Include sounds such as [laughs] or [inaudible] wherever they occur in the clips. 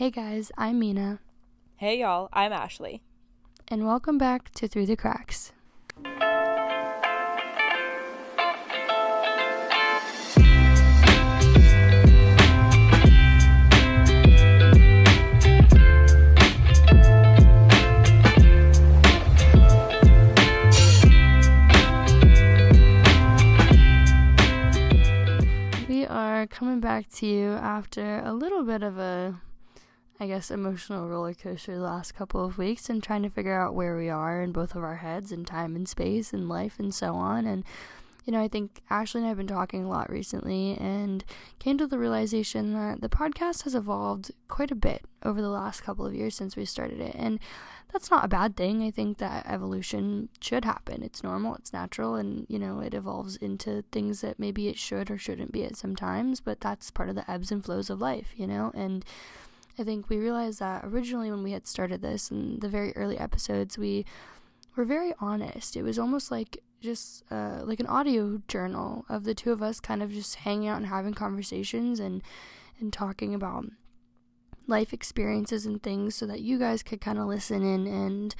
Hey guys, I'm Mina. Hey y'all, I'm Ashley. And welcome back to Through the Cracks. We are coming back to you after a little bit of a I guess, emotional roller coaster the last couple of weeks and trying to figure out where we are in both of our heads and time and space and life and so on. And, you know, I think Ashley and I have been talking a lot recently and came to the realization that the podcast has evolved quite a bit over the last couple of years since we started it. And that's not a bad thing. I think that evolution should happen. It's normal, it's natural, and, you know, it evolves into things that maybe it should or shouldn't be at some times, but that's part of the ebbs and flows of life, you know? And, I think we realized that originally when we had started this in the very early episodes, we were very honest. It was almost like just uh, like an audio journal of the two of us kind of just hanging out and having conversations and and talking about life experiences and things so that you guys could kind of listen in and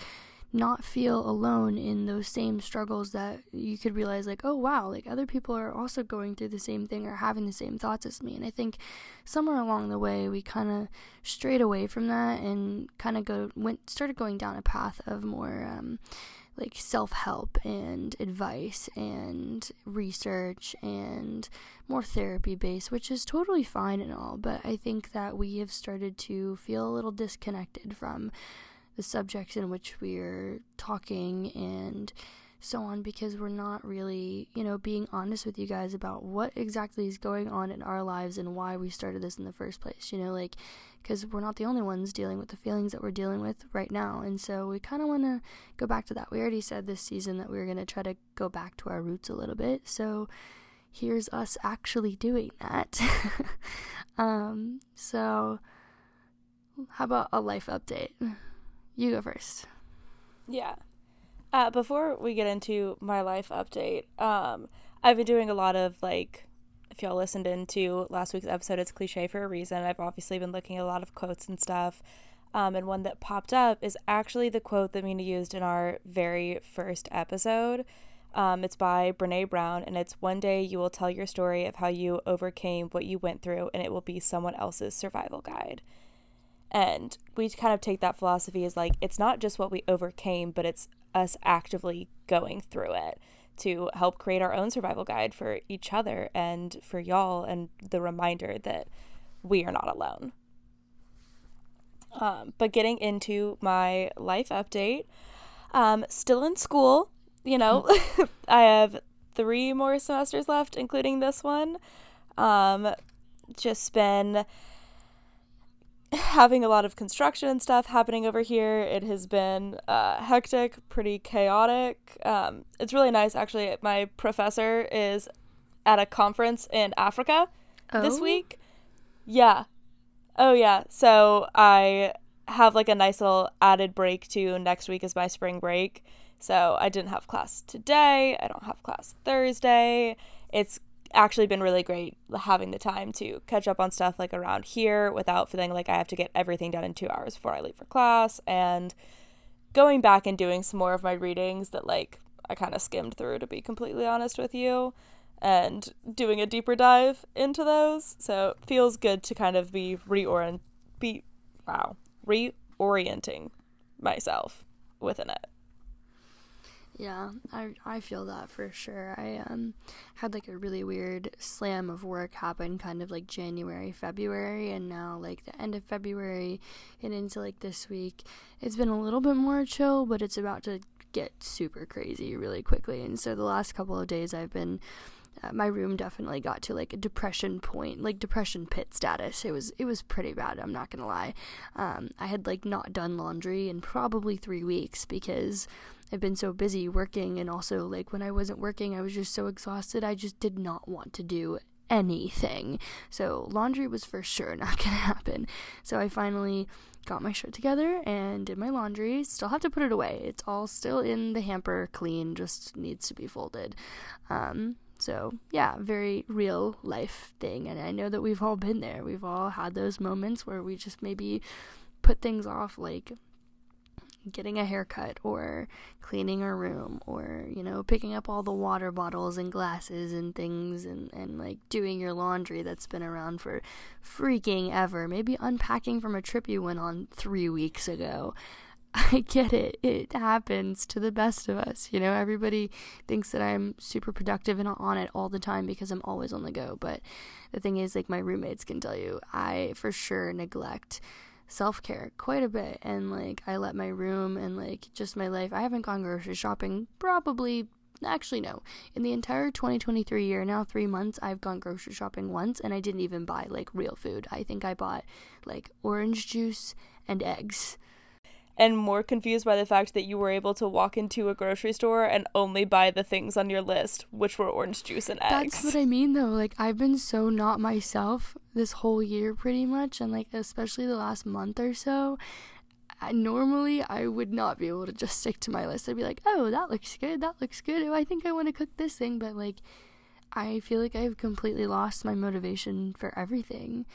not feel alone in those same struggles that you could realize like oh wow like other people are also going through the same thing or having the same thoughts as me. And i think somewhere along the way we kind of strayed away from that and kind of go went started going down a path of more um, like self-help and advice and research and more therapy based which is totally fine and all but i think that we have started to feel a little disconnected from the subjects in which we're talking and so on because we're not really, you know, being honest with you guys about what exactly is going on in our lives and why we started this in the first place. You know, like, because we're not the only ones dealing with the feelings that we're dealing with right now. And so we kind of want to go back to that. We already said this season that we were going to try to go back to our roots a little bit. So here's us actually doing that. [laughs] um, so, how about a life update? You go first. Yeah. Uh, before we get into my life update, um, I've been doing a lot of like, if y'all listened into last week's episode, it's cliche for a reason. I've obviously been looking at a lot of quotes and stuff. Um, and one that popped up is actually the quote that Mina used in our very first episode. Um, it's by Brene Brown, and it's One day you will tell your story of how you overcame what you went through, and it will be someone else's survival guide. And we kind of take that philosophy as like it's not just what we overcame, but it's us actively going through it to help create our own survival guide for each other and for y'all, and the reminder that we are not alone. Um, but getting into my life update, um, still in school, you know, [laughs] I have three more semesters left, including this one. Um, just been having a lot of construction and stuff happening over here. It has been uh, hectic, pretty chaotic. Um, it's really nice, actually. My professor is at a conference in Africa oh. this week. Yeah. Oh, yeah. So I have like a nice little added break too. Next week is my spring break. So I didn't have class today. I don't have class Thursday. It's actually been really great having the time to catch up on stuff like around here without feeling like I have to get everything done in two hours before I leave for class and going back and doing some more of my readings that like I kind of skimmed through to be completely honest with you and doing a deeper dive into those. So it feels good to kind of be reorient be wow, reorienting myself within it. Yeah, I I feel that for sure. I um had like a really weird slam of work happen kind of like January, February and now like the end of February and into like this week. It's been a little bit more chill, but it's about to get super crazy really quickly. And so the last couple of days I've been my room definitely got to like a depression point, like depression pit status. It was it was pretty bad. I'm not gonna lie. Um, I had like not done laundry in probably three weeks because I've been so busy working and also like when I wasn't working I was just so exhausted I just did not want to do anything. So laundry was for sure [laughs] not gonna happen. So I finally got my shirt together and did my laundry. Still have to put it away. It's all still in the hamper, clean, just needs to be folded. Um, So, yeah, very real life thing. And I know that we've all been there. We've all had those moments where we just maybe put things off, like getting a haircut or cleaning our room or you know picking up all the water bottles and glasses and things and and like doing your laundry that's been around for freaking ever maybe unpacking from a trip you went on 3 weeks ago [laughs] I get it. It happens to the best of us. You know, everybody thinks that I'm super productive and on it all the time because I'm always on the go. But the thing is, like, my roommates can tell you, I for sure neglect self care quite a bit. And, like, I let my room and, like, just my life. I haven't gone grocery shopping probably. Actually, no. In the entire 2023 year, now three months, I've gone grocery shopping once and I didn't even buy like real food. I think I bought like orange juice and eggs and more confused by the fact that you were able to walk into a grocery store and only buy the things on your list, which were orange juice and eggs. That's what I mean though. Like I've been so not myself this whole year pretty much and like especially the last month or so. I, normally I would not be able to just stick to my list. I'd be like, "Oh, that looks good. That looks good. Oh, I think I want to cook this thing." But like I feel like I've completely lost my motivation for everything.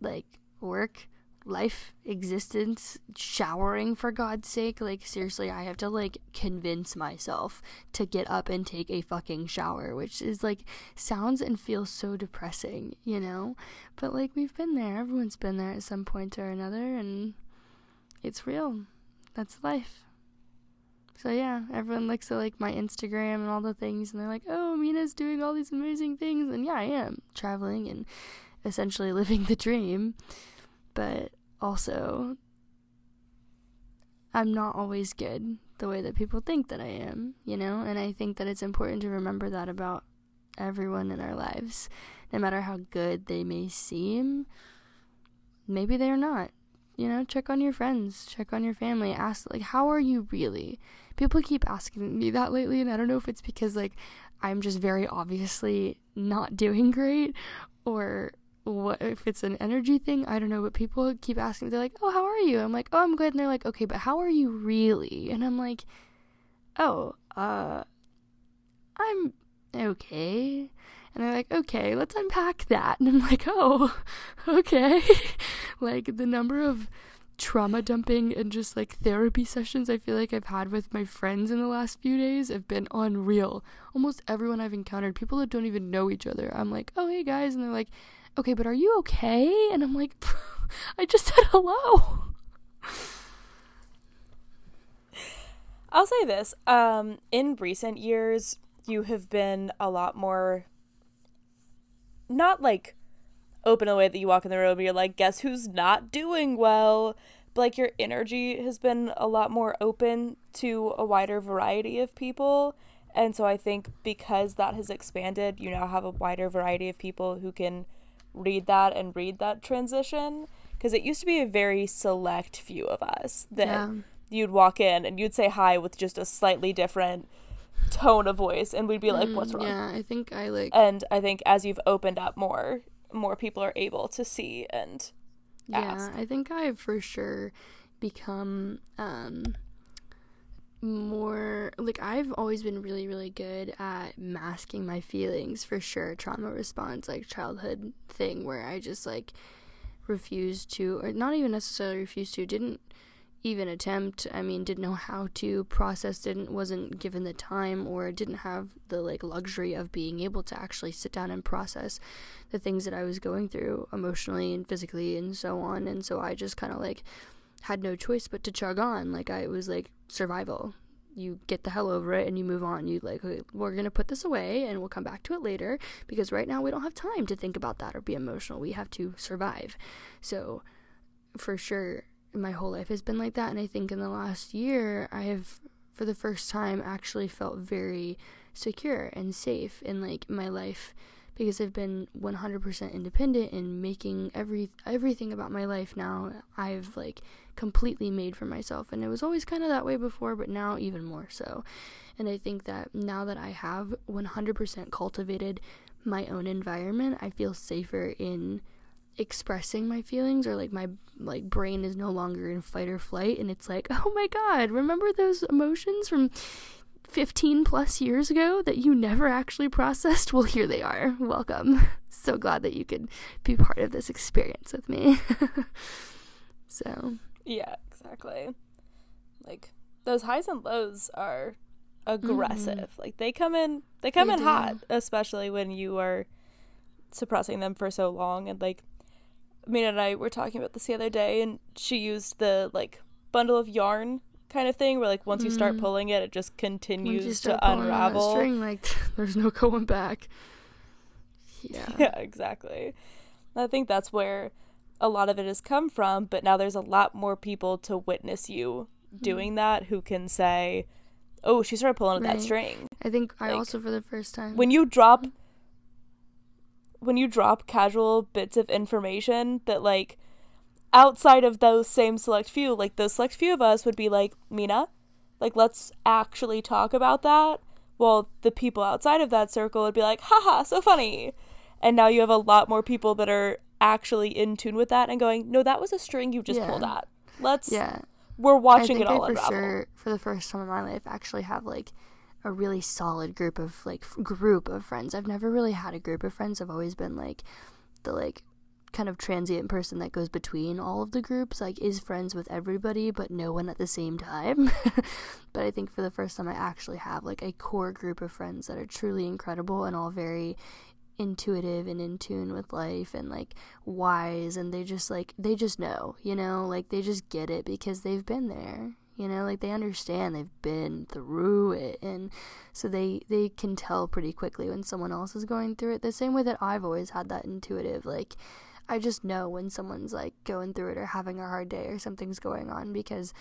Like work, life existence showering for god's sake? Like seriously i have to like convince myself to get up and take a fucking shower which is like sounds and feels so depressing you know? But like we've been there. Everyone's been there at some point or another and it's real. That's life. So yeah everyone looks at like my instagram and all the things and they're like oh mina's doing all these amazing things and yeah i am traveling and essentially [laughs] living the dream. But also I'm not always good the way that people think that I am, you know? And I think that it's important to remember that about everyone in our lives. No matter how good they may seem, maybe they're not. You know, check on your friends, check on your family, ask, like, how are you really? People keep asking me that lately, and I don't know if it's because, like, I'm just very obviously not [laughs] doing great or what if it's an energy thing i don't know but people keep asking they're like oh how are you? I'm like oh i'm good. And they're like okay but how are you really? And i'm like oh uh i'm okay. And they're like okay let's unpack that. And i'm like oh [laughs] okay. [laughs] Like the number of trauma dumping and just like therapy sessions I feel like I've had with my friends in the last few days have been unreal. Almost everyone I've encountered, people that don't even know each other, I'm like, oh, hey guys. And they're like, okay, but are you okay? And I'm like, [laughs] I just said hello. I'll say this. Um, in recent years, you have been a lot more not like open the way that you walk in the room and you're like, guess who's not doing well? But like your energy has been a lot more open to a wider variety of people. And so I think because that has expanded, you now have a wider variety of people who can read that and read that transition because it used to be a very select few of us that yeah. you'd walk in and you'd say hi with just a slightly different tone of voice and we'd be like what's mm, wrong yeah i think i like and i think as you've opened up more more people are able to see and yeah ask. i think i've for sure become um more like I've always been really really good at masking my feelings for sure. Trauma response like childhood thing where I just like refused to or not even necessarily refused to didn't even attempt. I mean didn't know how to process didn't wasn't given the time or didn't have the like luxury of being able to actually sit down and process the things that I was going through emotionally and physically and so on. And so I just kind of like had no choice but to chug on. Like I was like survival. You get the hell over it and you move on. You like okay, we're gonna put this away and we'll come back to it later because right now we don't have time to think about that or be emotional. We have to survive. So for sure my whole life has been like that and I think in the last year I have for the first time actually felt very secure and safe in like my life because I've been 100% independent and making every everything about my life now I've like completely made for myself and it was always kind of that way before but now even more so. And I think that now that I have 100% cultivated my own environment, I feel safer in expressing my feelings or like my like brain is no longer in fight or flight and it's like, [laughs] "Oh my god, remember those emotions from 15 plus years ago that you never actually processed, [laughs] well, here they are. Welcome. [laughs] So glad that you could be part of this experience with me. [laughs] so, yeah, exactly. Like, those highs and lows are aggressive. Mm-hmm. Like, they come in, they come they in do. hot, especially when you are suppressing them for so long. And, like, Mina and I were talking about this the other day, and she used the, like, bundle of yarn kind of thing where like once you start mm. pulling it it just continues to unravel string like [laughs] there's no going back [laughs] yeah yeah exactly i think that's where a lot of it has come from but now there's a lot more people to witness you mm-hmm. doing that who can say oh she started pulling right. that string i think i also for the first time when you drop when you drop casual bits of information that like outside of those same select few, like those select few of us would be like, Mina, like let's actually talk about that. Well, the people outside of that circle would be like, haha, so funny. And now you have a lot more people that are actually in tune with that and going, no, that was a string you just yeah. pulled at. Let's, yeah. We're watching it all I for unravel. Sure, for the first time in my life, actually have like a really solid group of like f- group of friends. I've never really had a group of friends. I've always been like the like kind of transient person that goes between all of the groups, like is friends with everybody but no one at the same time. [laughs] but I think for the first time I actually have like a core group of friends that are truly incredible and all very intuitive and in tune with life and like wise and they just like they just know, you know, like they just get it because they've been there. You know, like they understand they've been through it and so they they can tell pretty quickly when someone else is going through it the same way that I've always had that intuitive like I just know when someone's like going through it or having a hard day or something's going on because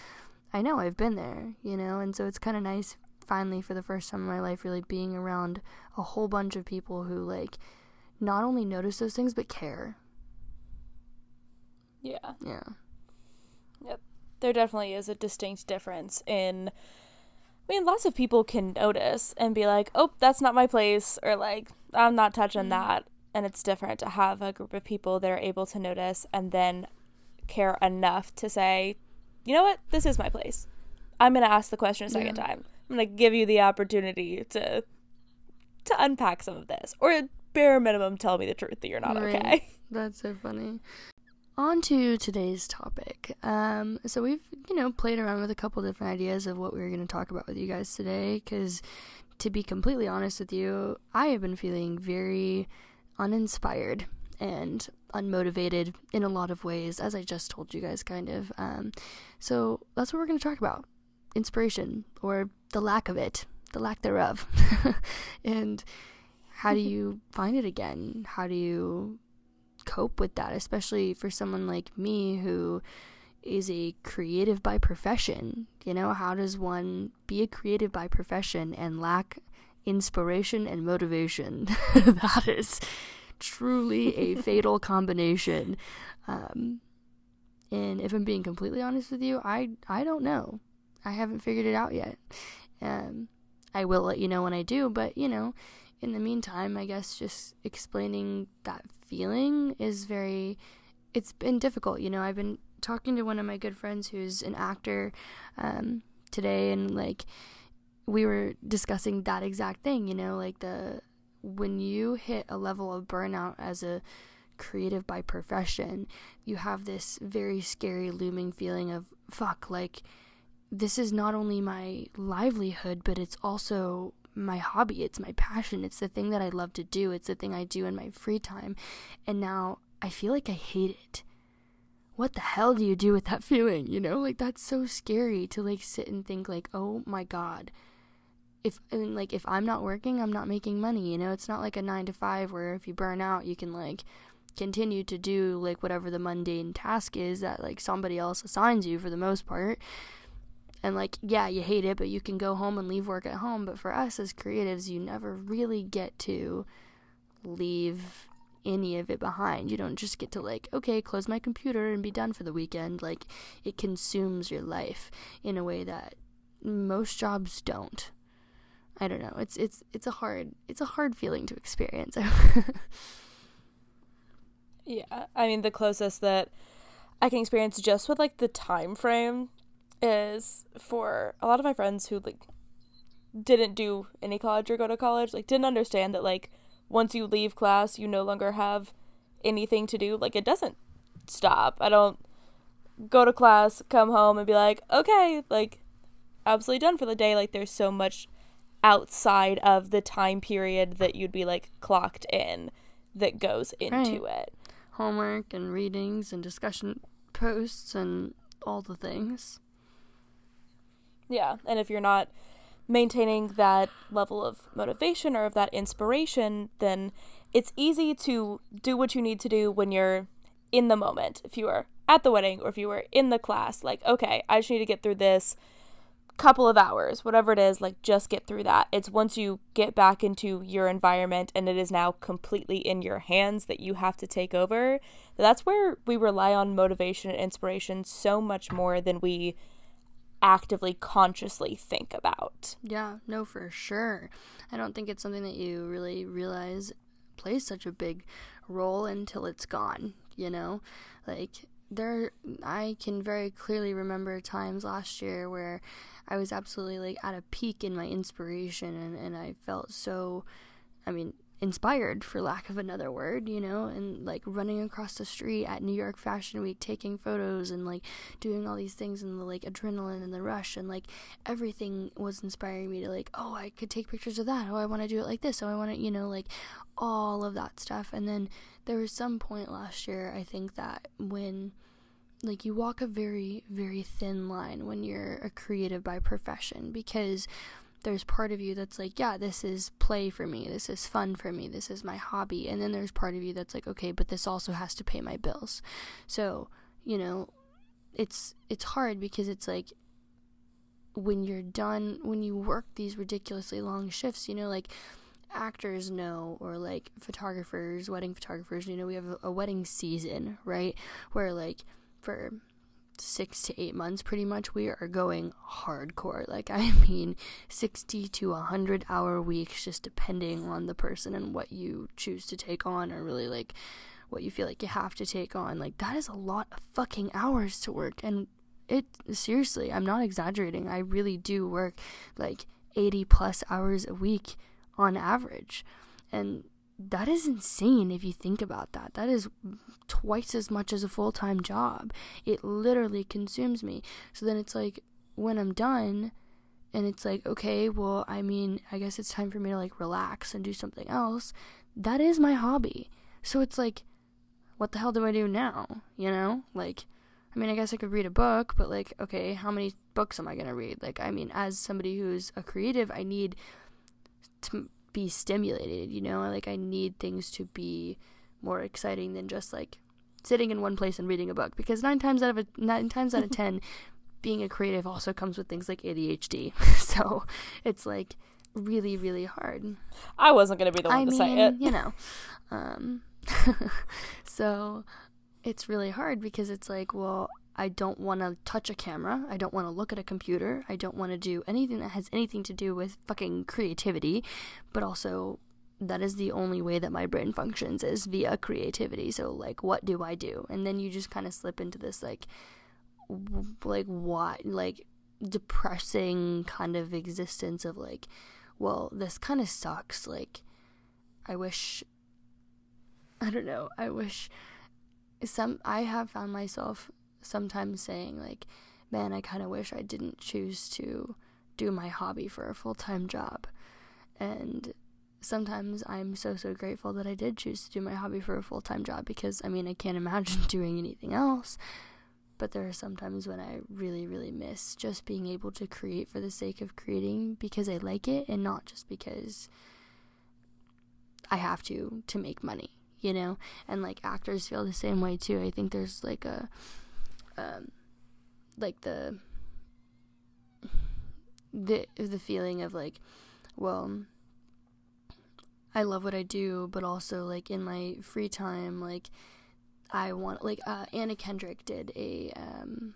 I know I've been there, you know, and so it's kind of nice finally for the first time in my life really being around a whole bunch of people who like not only notice those things but care. Yeah. Yeah. Yep. There definitely is a distinct difference in I mean, lots of people can notice and be like, "Oh, that's not my place," or like, "I'm not touching mm-hmm. that." And it's different to have a group of people that are able to notice and then care enough to say, you know what, this is my place. I'm gonna ask the question a second yeah. time. I'm gonna give you the opportunity to to unpack some of this, or at bare minimum, tell me the truth that you're not right. okay. [laughs] That's so funny. On to today's topic. Um, so we've you know played around with a couple different ideas of what we were going to talk about with you guys today. Because to be completely honest with you, I have been feeling very uninspired and unmotivated in a lot of ways, as I just told you guys, kind of. Um, so that's what we're going to talk about inspiration or the lack of it, the lack thereof. [laughs] and how do you find it again? How do you cope with that, especially for someone like me who is a creative by profession? You know, how does one be a creative by profession and lack inspiration and motivation. [laughs] that is truly a [laughs] fatal combination. Um, and if I'm being completely honest with you, I I don't know. I haven't figured it out yet. Um, I will let you know when I do, but you know, in the meantime, I guess just explaining that feeling is very it's been difficult, you know. I've been talking to one of my good friends who's an actor um, today and like we were discussing that exact thing, you know, like the when you hit a level of burnout as a creative by profession, you have this very scary looming feeling of fuck, like this is not only my livelihood, but it's also my hobby, it's my passion, it's the thing that I love to do, it's the thing I do in my free time. And now I feel like I hate it. What the hell do you do with that [laughs] feeling? You know, like that's so scary to like sit and think like, "Oh my god, if and like if I'm not working, I'm not making money. You know, it's not like a nine to five where if you burn out, you can like continue to do like whatever the mundane task is that like somebody else assigns you for the most part. And like, yeah, you hate it, but you can go home and leave work at home. But for us as creatives, you never really get to leave any of it behind. You don't just get to like, okay, close my computer and be done for the weekend. Like it consumes your life in a way that most jobs don't. I don't know. It's it's it's a hard it's a hard feeling to experience. [laughs] yeah, I mean the closest that I can experience just with like the time frame is for a lot of my friends who like didn't do any college or go to college, like didn't understand that like once you leave class, you no longer have anything to do. Like it doesn't stop. I don't go to class, come home and be like, "Okay, like absolutely done for the day." Like there's so much outside of the time period that you'd be like clocked in that goes into right. it. Homework and readings and discussion posts and all the things. Yeah, and if you're not maintaining that level of motivation or of that inspiration, then it's easy to do what you need to do when you're in the moment. If you are at the wedding or if you were in the class, like, okay, I just need to get through this couple of hours, whatever it is, like just get through that. It's once you get back into your environment and it is now completely in your hands that you have to take over. That's where we rely on motivation and inspiration so much more than we actively consciously think about. Yeah, no for sure. I don't think it's something that you really realize plays such a big role until it's gone, you know? Like there I can very clearly remember times last year where I was absolutely like at a peak in my inspiration and, and I felt so I mean inspired for lack of another word you know and like running across the street at New York Fashion Week taking photos and like doing all these things and the like adrenaline and the rush and like everything was inspiring me to like oh I could take pictures of that. Oh I want to do it like this. Oh I want to you know like all of that stuff. And then there was some point last year I think that when like you walk a very very thin line when you're a creative by profession because there's part of you that's like yeah this is play for me this is fun for me this is my hobby. And then there's part of you that's like okay but this also has to pay my bills. So you know it's it's hard because it's like when you're done when you work these ridiculously long shifts you know like actors know or like photographers wedding photographers you know we have a, a wedding season right? Where like for six to eight months pretty much we are going hardcore. [laughs] Like i mean 60 to 100 hour weeks just depending on the person and what you choose to take on or really like what you feel like you have to take on. Like that is a lot of fucking hours to work. And it seriously i'm not exaggerating. I really do work like 80 plus hours a week on average. And that is insane if you think about that. That is twice as much as a full time job. It literally consumes me. So then it's like when I'm done and it's like, okay, well, I mean, I guess it's time for me to like relax and do something else. That is my hobby. So it's like, what the hell do I do now? You know? Like, I mean, I guess I could read a book, but like, okay, how many books am I going to read? Like, I mean, as somebody who's a creative, I need to be stimulated, you know? Like I need things to be more exciting than just like sitting in one place and reading a book because 9 times out of a, 9 times out of [laughs] 10 being a creative also comes with things like ADHD. [laughs] so, it's like really really hard. I wasn't going to be the one I to mean, say it. you know. [laughs] Um so it's really hard because it's like, well, I don't want to touch a camera. I don't want to look at a computer. I don't want to do anything that has anything to do with fucking creativity. But also, that is the only way that my brain functions is via creativity. So, like, what do I do? And then you just kind of slip into this, like, w- like, what? Like, depressing kind of existence of, like, well, this kind of sucks. Like, I wish. I don't know. I wish some I have found myself sometimes saying like man i kind of wish i didn't choose to do my hobby for a full-time job. And sometimes i'm so so grateful that i did choose to do my hobby for a full-time job because i mean i can't imagine [laughs] doing anything else. But there are sometimes when i really really miss just being able to create for the sake of creating because i like it and not just because i have to to make money you know? And like actors feel the same way too. I think there's like a um like the the the feeling of like well I love what I do but also like in my free time like I want like uh, Anna Kendrick did a um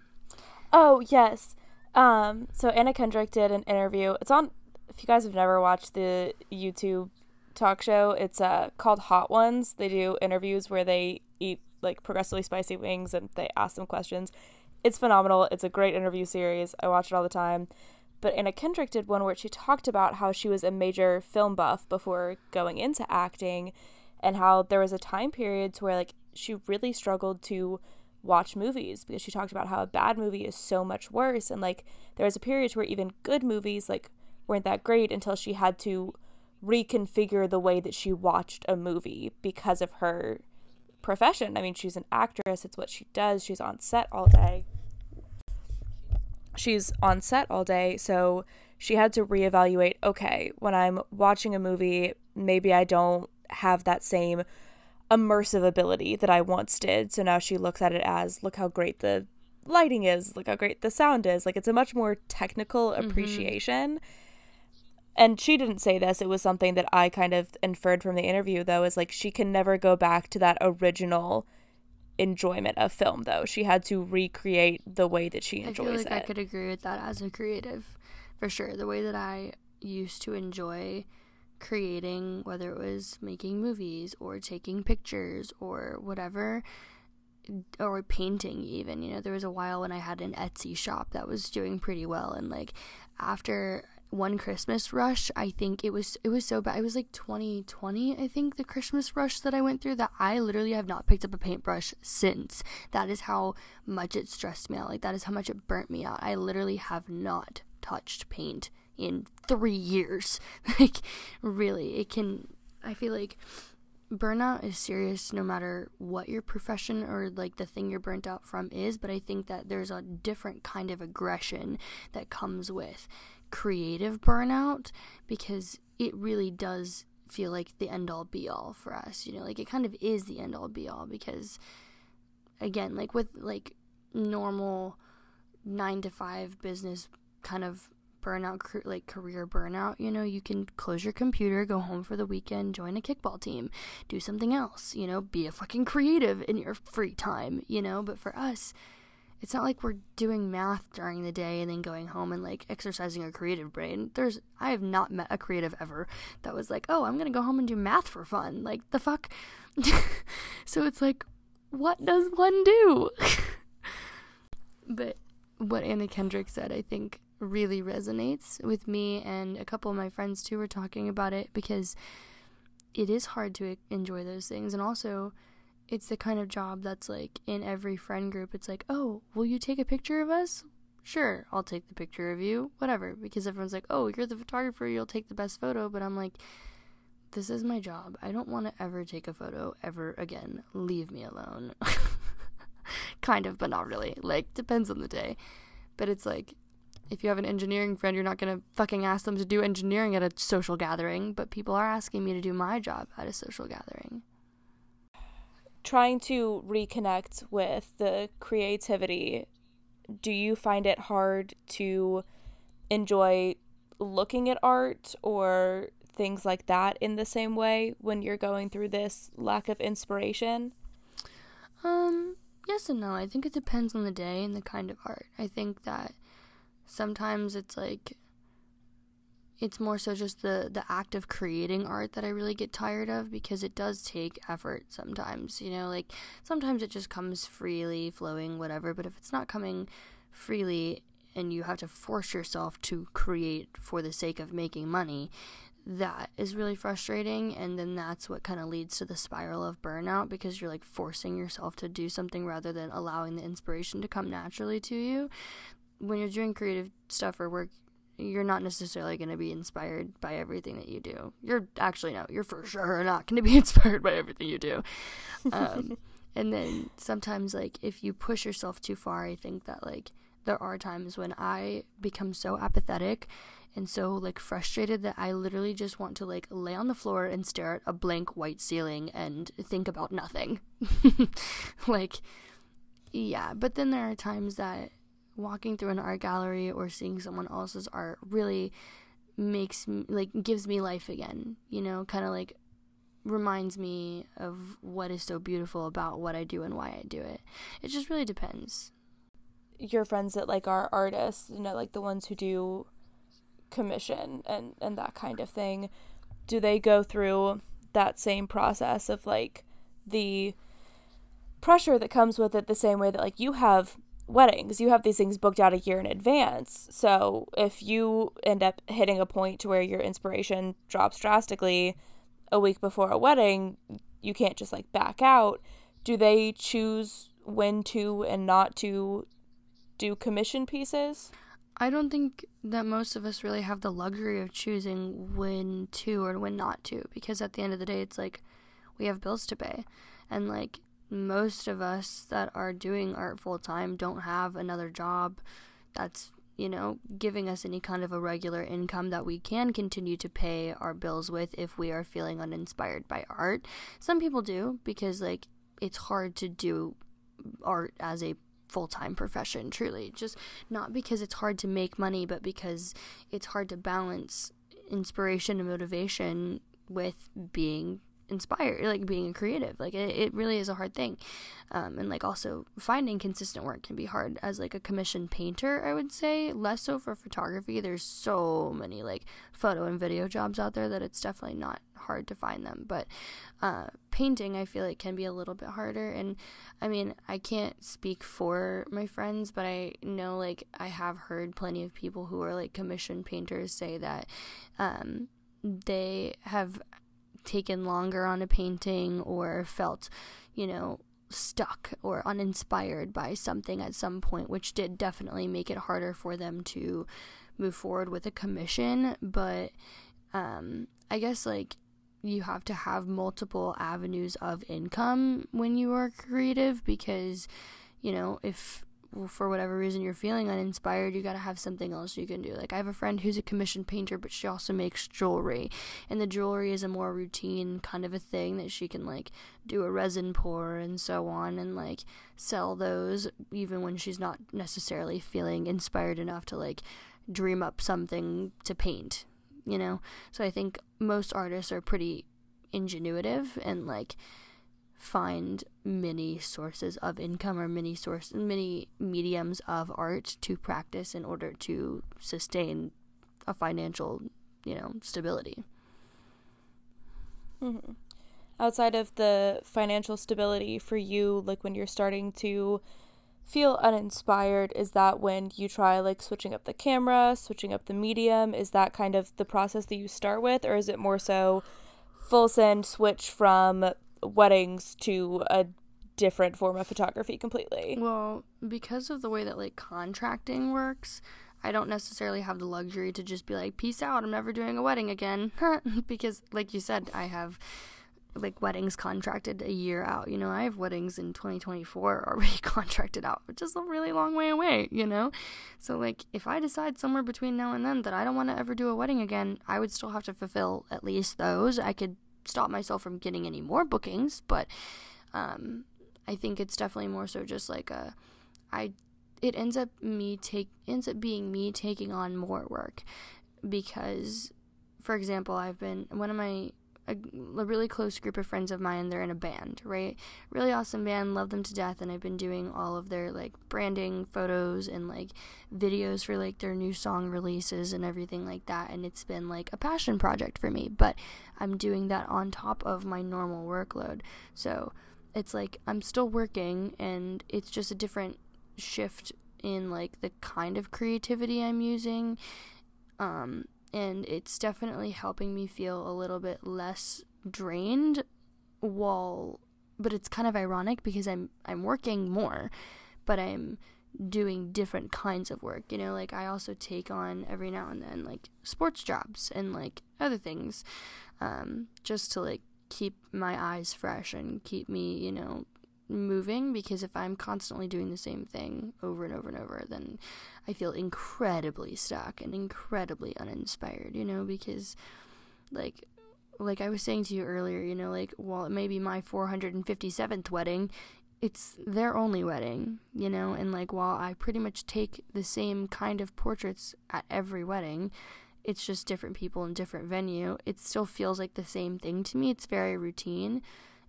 Oh, yes. Um so Anna Kendrick did an interview. It's on if you guys have never watched the YouTube talk show. It's uh called Hot Ones. They do interviews where they eat like progressively spicy wings and they ask them questions. It's phenomenal. It's a great interview series. I watch it all the time. But Anna Kendrick did one where she talked about how she was a major film buff before going into acting and how there was a time period to where like she really struggled to watch movies because she talked about how a bad movie is so much worse and like there was a period where even good movies like weren't that great until she had to reconfigure the way that she watched a movie because of her profession. I mean, she's an actress, it's what she does. She's on set all day. She's on set all day, so she had to reevaluate okay, when I'm watching a movie, maybe I don't have that same immersive ability that I once did. So now she looks at it as look how great the lighting is, look how great the sound is. Like it's a much more technical mm-hmm. appreciation. Mm-hmm and she didn't say this it was something that i kind of inferred from the interview though is like she can never go back to that original enjoyment of film though. She had to recreate the way that she enjoys I feel like it. I could agree with that as a creative for sure. The way that I used to enjoy creating whether it was making movies or taking pictures or whatever or painting even you know there was a while when I had an Etsy shop that was doing pretty well. And like after one Christmas rush, I think it was it was so bad. It was like 2020, I think, the Christmas rush that I went through that I literally have not picked up a paintbrush since. That is how much it stressed me out. Like that is how much it burnt me out. I literally have not touched paint in 3 years. [laughs] like really, it can I feel like burnout is serious no matter what your profession or like the thing you're burnt out from is, but I think that there's a different kind of aggression that comes with creative burnout because it really does feel like the end all be all for us. You know, like it kind of is the end all be all because, again, like with like normal nine to five business kind of burnout, like career burnout, you know, you can close your computer, go home for the weekend, join a kickball team, do something else, you know, be a fucking creative in your free time, you know, but for us, it's not like we're doing math during the day and then going home and like exercising our creative brain. There's I have not met a creative ever that was like, "Oh, I'm going to go home and do math for fun." Like the fuck. [laughs] so it's like what does one do? [laughs] but what Anna Kendrick said, I think really resonates with me and a couple of my friends too were talking about it because it is hard to enjoy those things and also it's the kind of job that's like in every friend group. It's like, oh, will you take a picture of us? Sure, I'll take the picture of you, whatever. Because everyone's like, oh, you're the photographer, you'll take the best photo. But I'm like, this is my job. I don't want to ever take a photo ever again. Leave me alone. [laughs] kind of, but not really. Like, depends on the day. But it's like, if you have an engineering friend, you're not going to fucking ask them to do engineering at a social gathering. But people are asking me to do my job at a social gathering trying to reconnect with the creativity, do you find it hard to enjoy looking at art or things like that in the same way when you're going through this lack of inspiration? Um, yes and no. I think it depends on the day and the kind of art. I think that sometimes it's like it's more so just the the act of creating art that I really get tired of because it does take effort sometimes, you know, like sometimes it just comes freely flowing whatever, but if it's not coming freely and you have to force yourself to create for the sake of making money, that is really frustrating and then that's what kind of leads to the spiral of burnout because you're like forcing yourself to do something rather than allowing the inspiration to come naturally to you. When you're doing creative stuff or work you're not necessarily going to be inspired by everything that you do. You're actually no, you're for sure not going to be [laughs] inspired by everything you do. Um, [laughs] and then sometimes like if you push yourself too far, I think that like there are times when I become so apathetic and so like frustrated that I literally just want to like lay on the floor and stare at a blank white ceiling and think about nothing. [laughs] like yeah, but then there are times that walking through an art gallery or seeing someone else's art really makes me like gives me life again you know? Kind of like reminds me of what is so beautiful about what I do and why I do it. It just really depends. Your friends that like are artists you know like the ones who do commission and and that kind of thing do they go through that same process of like the pressure that comes with it the same way that like you have weddings. You have these things booked out a year in advance. So if you end up hitting a point to where your inspiration drops drastically a week before a wedding, you can't just like back out. Do they choose when to and not to do commission pieces? I don't think that most of us really have the luxury of choosing when to or when not to because at the end of the day it's like we have bills to pay and like most of us that are doing art full time don't have another job that's you know giving us any kind of a regular income that we can continue to pay our bills with if we are feeling uninspired by art. Some people do because like it's hard to do art as a full-time profession truly. Just not because it's hard to make money but because it's hard to balance inspiration and motivation with being inspired like being a creative like it, it really is a hard thing. Um, and like also finding consistent work can be hard. As like a commissioned painter i would say less so for photography. There's so many like photo and video jobs out there that it's definitely not hard to find them. But uh, painting i feel like can be a little bit harder. And i mean i can't speak for my friends but i know like i have heard plenty of people who are like commissioned painters say that um, they have taken longer on a painting or felt, you know, stuck or uninspired by something at some point, which did definitely make it harder for them to move forward with a commission. But um, I guess like you have to have multiple avenues of income when you are creative because, you know, if for whatever reason you're feeling uninspired, you got to have something else you can do. Like I have a friend who's a commissioned painter, but she also makes jewelry, and the jewelry is a more routine kind of a thing that she can like do a resin pour and so on and like sell those even when she's not necessarily feeling inspired enough to like dream up something to paint, you know? So I think most artists are pretty ingenuitive and like find many sources of income or many source many mediums of art to practice in order to sustain a financial you know stability mm-hmm. outside of the financial stability for you like when you're starting to feel uninspired is that when you try like switching up the camera switching up the medium is that kind of the process that you start with or is it more so full send switch from weddings to a different form of photography completely. Well, because of the way that like contracting works, I don't necessarily have the luxury to just be like, peace out, I'm never doing a wedding again. [laughs] because, like you said, I have like weddings contracted a year out. You know, I have weddings in 2024 [laughs] already contracted out, which is a really long way away, you know? So, like, if I decide somewhere between now and then that I don't want to ever do a wedding again, I would still have to fulfill at least those. I could stop myself from getting any more bookings, but um, I think it's definitely more so just like a I it ends up me take ends up being me taking on more work because for example, I've been one of my a, a, really close group of friends of mine. They're in a band, right? Really awesome band. Love them to death. And I've been doing all of their like branding photos and like videos for like their new song releases and everything like that. And it's been like a passion project for me. But I'm doing that on top of my normal workload. So it's like I'm still working and it's just a different shift in like the kind of creativity I'm using. Um, and it's definitely helping me feel a little bit less drained while but it's kind of ironic because I'm I'm working more but I'm doing different kinds of work you know like I also take on every now and then like sports jobs and like other things um, just to like keep my eyes fresh and keep me you know moving because if I'm constantly doing the same thing over and over and over, then I feel incredibly stuck and incredibly uninspired, you know, because like like I was saying to you earlier, you know, like while it may be my 457th wedding, it's their only wedding, you know, and like while I pretty much take the same kind of portraits at every wedding, it's just different people in different venue. It still feels like the same thing to me. It's very routine.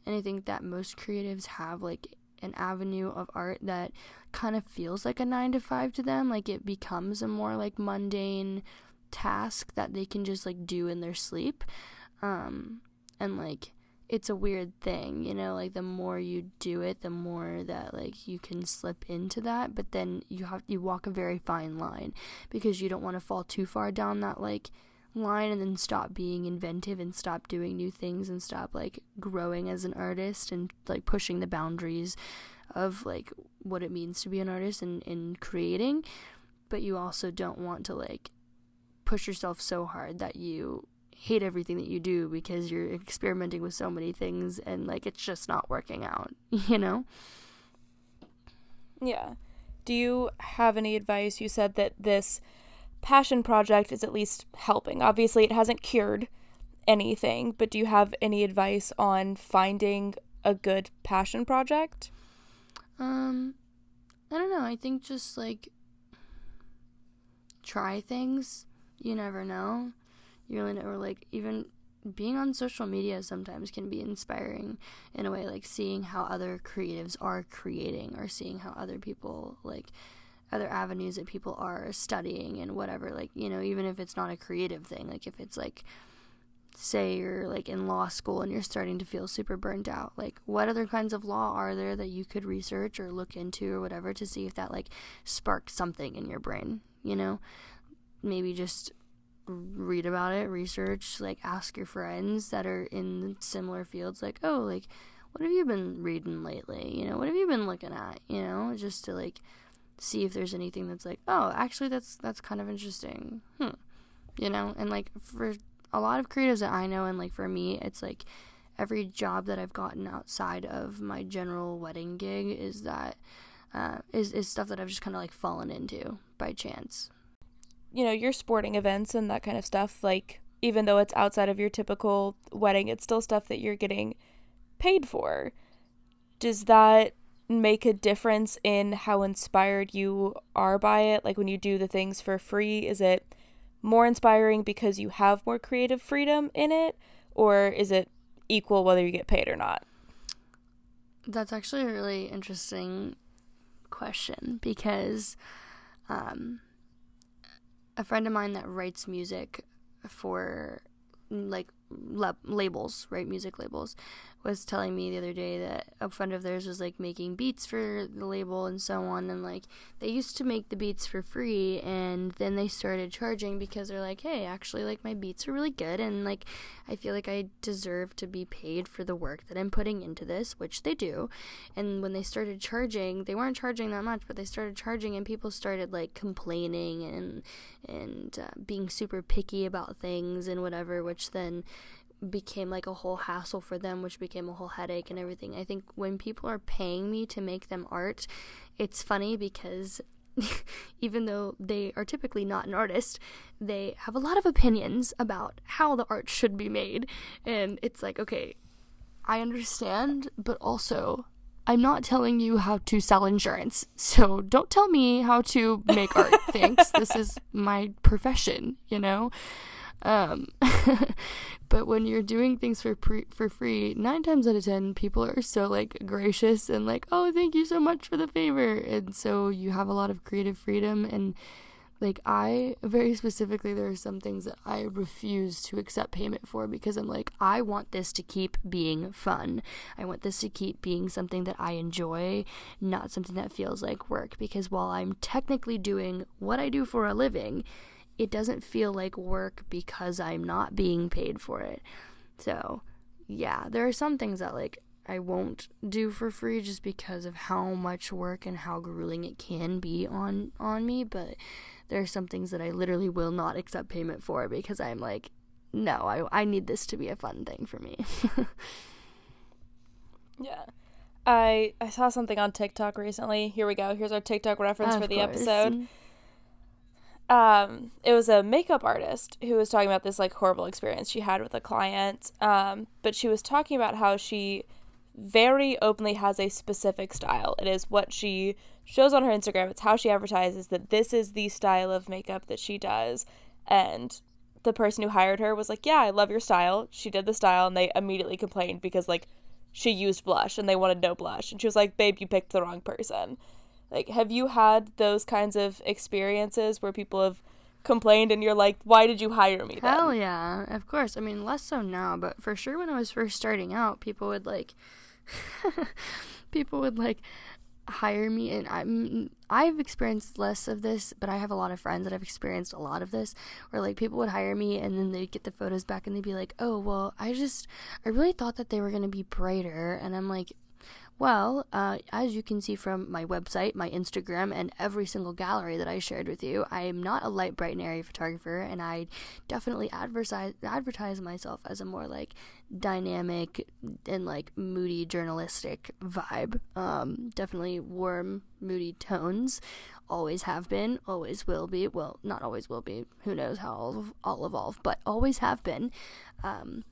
And I think that most creatives have like an avenue of art that kind of feels like a 9 to 5 to them, like it becomes a more like mundane task that they can just like do in their sleep. Um and like it's a weird thing, you know, like the more you do it, the more that like you can slip into that, but then you have you walk a very fine line because you don't want to fall too far down that like line and then stop being inventive and stop doing new things and stop like growing as an artist and like pushing the boundaries of like what it means to be an artist and in creating but you also don't want to like push yourself so hard that you hate everything that you do because you're experimenting with so many things and like it's just not working out, [laughs] you know? Yeah. Do you have any advice? You said that this passion project is at least helping. Obviously, it hasn't cured anything, but do you have any advice on finding a good passion project? Um, I don't know. I think just like try things. You never know you really or like even being on social media sometimes can be inspiring in a way like seeing how other creatives are creating or seeing how other people like other avenues that people are studying and whatever like you know even if it's not a creative thing like if it's like say you're like in law school and you're starting to feel super burnt out like what other kinds of law are there that you could research or look into or whatever to see if that like sparks something in your brain you know maybe just read about it, research, like ask your friends that are in similar fields, like, oh, like, what have you been reading lately? You know, what have you been looking at? You know, just to like see if there's anything that's like, oh, actually, that's that's kind of interesting. Hmm. You know, and like for a lot of creatives that I know, and like for me, it's like every job that I've gotten outside of my general wedding gig is that uh, is is stuff that I've just kind of like fallen into by chance you know, your sporting events and that kind of stuff, like even though it's outside of your typical wedding, it's still stuff that you're getting paid for. Does that make a difference in how inspired you are by it? Like when you do the things for free, is it more inspiring because you have more creative freedom in it, or is it equal whether you get paid or not? That's actually a really interesting question because um, a friend of mine that writes music for like labels, right? Music labels was telling me the other day that a friend of theirs was like making beats for the label and so on and like they used to make the beats for free and then they started charging because they're like hey actually like my beats are really good and like I feel like I deserve to be paid for the work that I'm putting into this which they do. And when they started charging they weren't charging that much but they started charging and people started like complaining and and uh, being super picky about things and whatever which then became like a whole hassle for them, which became a whole headache and everything. I think when people are paying me to make them art, it's funny because [laughs] even though they are typically not an artist, they have a lot of opinions about how the art should be made. And it's like, okay, I understand, but also I'm not telling you how to sell insurance. So don't tell me how to make art. [laughs] Thanks. This is my profession, you know? Um, [laughs] but when you're doing things for pre- for free, nine times out of ten, people are so like gracious and like, "Oh, thank you so much for the favor," and so you have a lot of creative freedom. And like I, very specifically, there are some things that I refuse to accept payment for because I'm like, I want this to keep being fun. I want this to keep being something that I enjoy, not something that feels like work. Because while I'm technically doing what I do for a living it doesn't feel like work because I'm not being paid for it. So, yeah, there are some things that like I won't do for free just because of how much work and how grueling it can be on on me, but there are some things that I literally will not accept payment for because I'm like no, I I need this to be a fun thing for me. [laughs] yeah. I I saw something on TikTok recently. Here we go. Here's our TikTok reference for the course. episode um, it was a makeup artist who was talking about this like horrible experience she had with a client. Um, but she was talking about how she very openly has a specific style. It is what she shows on her Instagram. It's how she advertises that this is the style of makeup that she does. And the person who hired her was like, "Yeah, I love your style." She did the style, and they immediately complained because like she used blush and they wanted no blush. And she was like, "Babe, you picked the wrong person." Like, have you had those kinds of experiences where people have complained and you're like, why did you hire me then? Hell yeah, of course. I mean, less so now, but for sure when I was first starting out, people would like, [laughs] people would like hire me and I'm I've experienced less of this, but I have a lot of friends that have experienced a lot of this where like people would hire me and then they'd get the photos back and they'd be like, "Oh, well, I just I really thought that they were going to be brighter." And I'm like, well, uh, as you can see from my website, my Instagram, and every single gallery that I shared with you, I am not a light, bright, and airy photographer, and I definitely advertise advertise myself as a more like dynamic and like moody journalistic vibe. Um, definitely warm, moody tones. Always have been, always will be. Well, not always will be. Who knows how I'll, I'll evolve, but always have been. Um,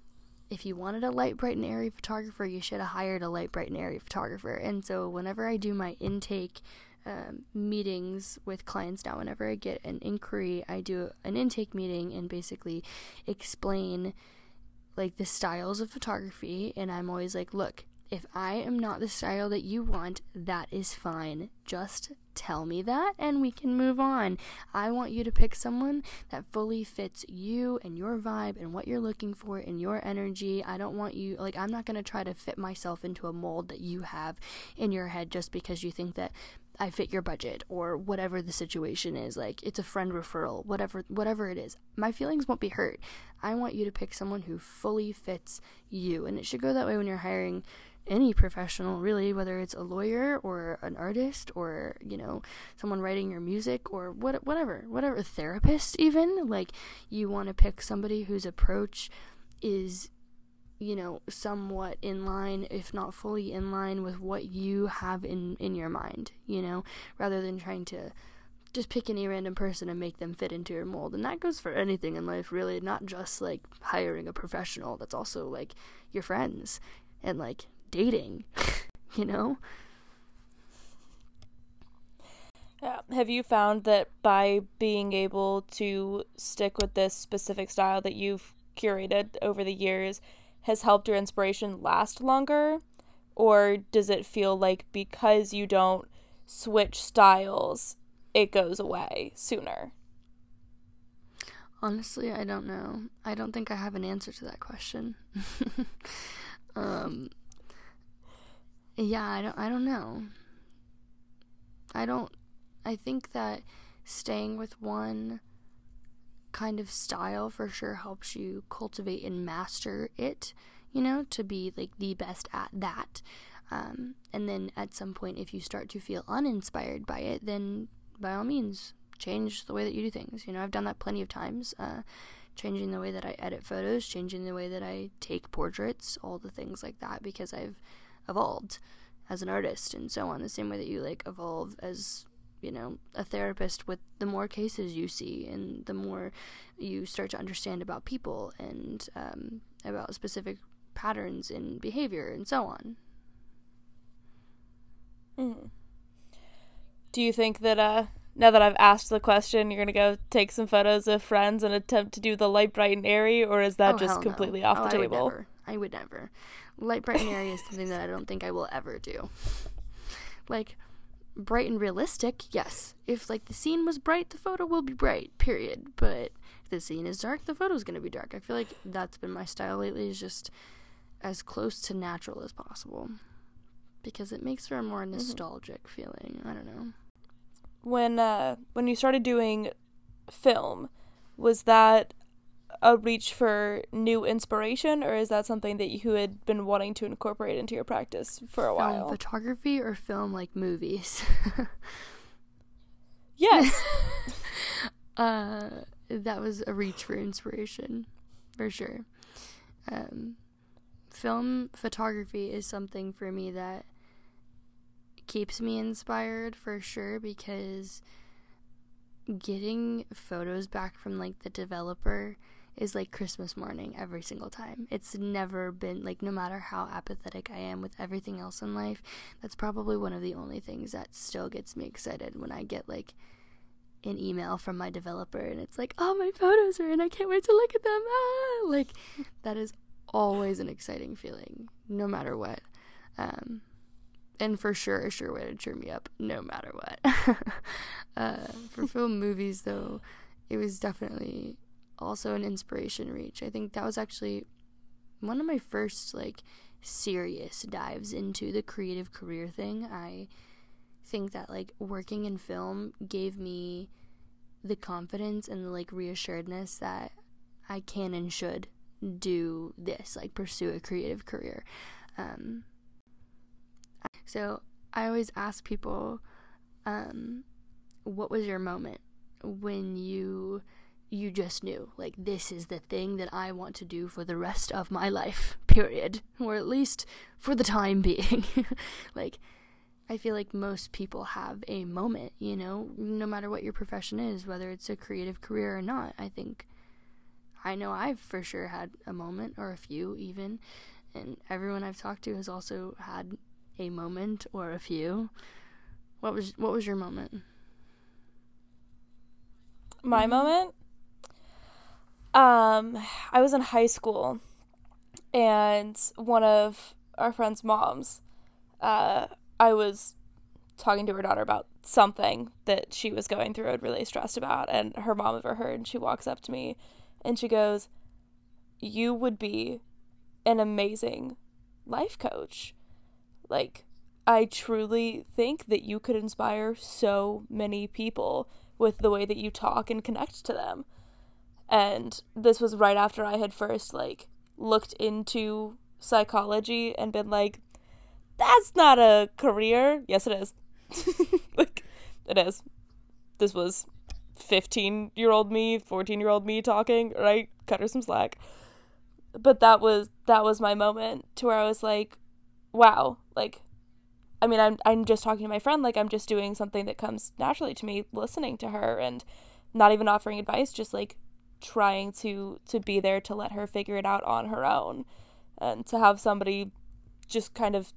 if you wanted a light, bright, and airy photographer, you should have hired a light, bright, and airy photographer. And so, whenever I do my intake um, meetings with clients now, whenever I get an inquiry, I do an intake meeting and basically explain like the styles of photography. And I'm always like, look, if I am not the style that you want, that is fine. Just tell me that and we can move on. I want you to pick someone that fully fits you and your vibe and what you're looking for and your energy. I don't want you, like, I'm not going to try to fit myself into a mold that you have in your head just because you think that I fit your budget or whatever the situation is like it's a friend referral whatever whatever it is my feelings won't be hurt I want you to pick someone who fully fits you and it should go that way when you're hiring any professional really whether it's a lawyer or an artist or you know someone writing your music or what whatever whatever a therapist even like you want to pick somebody whose approach is you know somewhat in line if not fully in line with what you have in in your mind you know rather than trying to just pick any random person and make them fit into your mold. And that goes for anything in life really not just like hiring a professional. That's also like your friends. And like dating, [laughs] you know? Yeah. Have you found that by being able to stick with this specific style that you've curated over the years has helped your inspiration last longer? Or does it feel like because you don't switch styles, it goes away sooner? Honestly, I don't know. I don't think I have an answer to that question. [laughs] um, yeah, I don't I don't know. I don't I think that staying with one kind of style for sure helps you cultivate and master it, you know, to be like the best at that. Um, and then at some point, if you start to feel uninspired by it, then by all means, change the way that you do things. You know, I've done that plenty of times. Uh, changing the way that I edit photos, changing the way that I take portraits, all the things like that, because I've evolved as an artist and so on the same way that you like evolve as you know a therapist with the more cases you see and the more you start to understand about people and um, about specific patterns in behavior and so on mm-hmm. do you think that uh now that I've asked the question, you're gonna go take some photos of friends and attempt to do the light, bright, and airy, or is that oh, just completely no. off the oh, table? I never. I would never light, bright, and airy is something that I don't think I will ever do. Like, bright and realistic, yes. If, like, the scene was bright, the photo will be bright, period. But if the scene is dark, the photo is going to be dark. I feel like that's been my style lately, is just as close to natural as possible. Because it makes for a more mm-hmm. nostalgic mm-hmm. feeling. I don't know. When, uh, when you started doing film, was that a reach for new inspiration, or is that something that you had been wanting to incorporate into your practice for a film while? Photography or film like movies? [laughs] yes. [laughs] uh, that was a reach for inspiration, for sure. Um, film photography is something for me that keeps me inspired for sure because getting photos back from like the developer is like Christmas morning every single time. It's never been like no matter how apathetic I am with everything else in life, that's probably one of the only things that still gets me excited when I get like an email from my developer and it's like, "Oh, my photos are in. I can't wait to look at them." Ah! Like that is always an exciting feeling no matter what. Um and for sure a sure way to cheer me up no matter what. [laughs] uh, for film movies though, it was definitely also an inspiration reach. I think that was actually one of my first like serious dives into the creative career thing. I think that like working in film gave me the confidence and the like reassuredness that I can and should do this, like pursue a creative career. Um, so I always ask people, um, what was your moment when you you just knew like this is the thing that I want to do for the rest of my life, period, [laughs] or at least for the time being. [laughs] like I feel like most people have a moment, you know, no matter what your profession is, whether it's a creative career or not. I think I know I've for sure had a moment or a few even, and everyone I've talked to has also had a moment or a few. What was what was your moment? My mm-hmm. moment um, I was in high school, and one of our friend's moms, uh, I was talking to her daughter about something that she was going through and really stressed about, and her mom overheard, and she walks up to me, and she goes, "You would be an amazing life coach, like." I truly think that you could inspire so many people with the way that you talk and connect to them and this was right after I had first like looked into psychology and been like that's not a career. Yes it is. [laughs] like it is. This was 15 year old me, 14 year old me talking, right? Cut her some slack. But that was that was my moment to where I was like, wow, like I mean, I'm I'm just talking to my friend like I'm just doing something that comes naturally to me, listening to her and not even offering advice, just like trying to to be there to let her figure it out on her own and to have somebody just kind of